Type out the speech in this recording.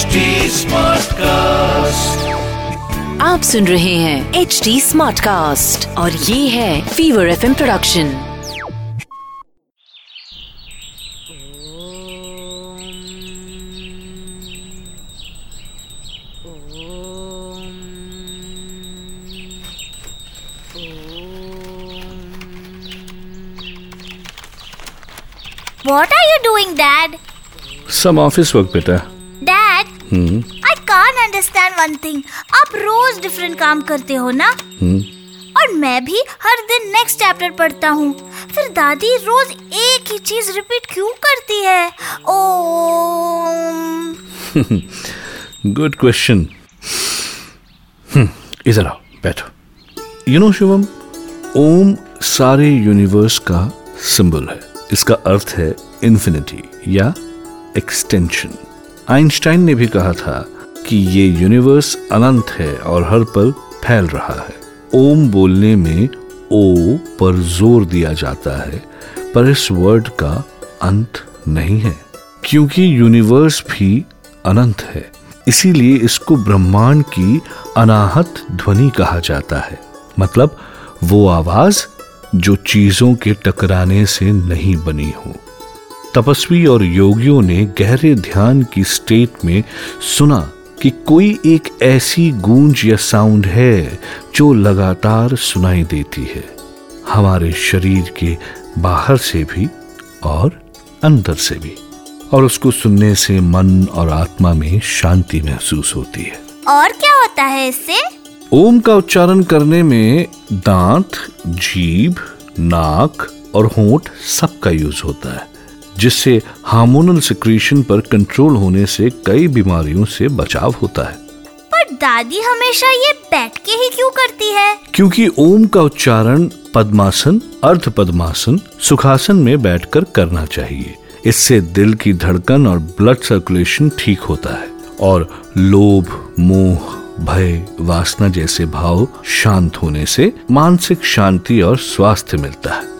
HD cast आप सुन रहे हैं एच डी स्मार्ट कास्ट और ये है fever F production What are you doing, Dad? Some office work बेटा। Dad, can understand one thing. आप रोज डिफरेंट काम करते हो ना? और मैं भी हर दिन नेक्स्ट चैप्टर पढ़ता हूँ। फिर दादी रोज एक ही चीज़ रिपीट क्यों करती है? ओम। गुड क्वेश्चन Hmm, इधर आओ बैठो। यू नो शिवम ओम सारे यूनिवर्स का सिंबल है। इसका अर्थ है इन्फिनिटी या एक्सटेंशन आइंस्टाइन ने भी कहा था कि ये यूनिवर्स अनंत है और हर पल फैल रहा है। ओम बोलने में ओ पर ज़ोर दिया जाता है, पर इस वर्ड का अंत नहीं है, क्योंकि यूनिवर्स भी अनंत है। इसीलिए इसको ब्रह्मांड की अनाहत ध्वनि कहा जाता है। मतलब वो आवाज़ जो चीज़ों के टकराने से नहीं बनी हो। तपस्वी और योगियों ने गहरे ध्यान की स्टेट में सुना कि कोई एक ऐसी गूंज या साउंड है जो लगातार सुनाई देती है। हमारे शरीर के बाहर से भी और अंदर से भी। और उसको सुनने से मन और आत्मा में शांति महसूस होती है। और क्या होता है इससे? ओम का उच्चारण करने में दांत जीभ नाक और होंठ सबका यूज़ होता है। जिससे हार्मोनल सिक्रीशन पर कंट्रोल होने से कई बीमारियों से बचाव होता है। पर दादी हमेशा ये बैठ के ही क्यों करती है? क्योंकि ओम का उच्चारण पद्मासन अर्ध पद्मासन सुखासन में बैठकर करना चाहिए। इससे दिल की धड़कन और ब्लड सर्कुलेशन ठीक होता है और लोभ मोह भय वासना जैसे भाव शांत होने से मानसिक शांति और स्वास्थ्य मिलता है।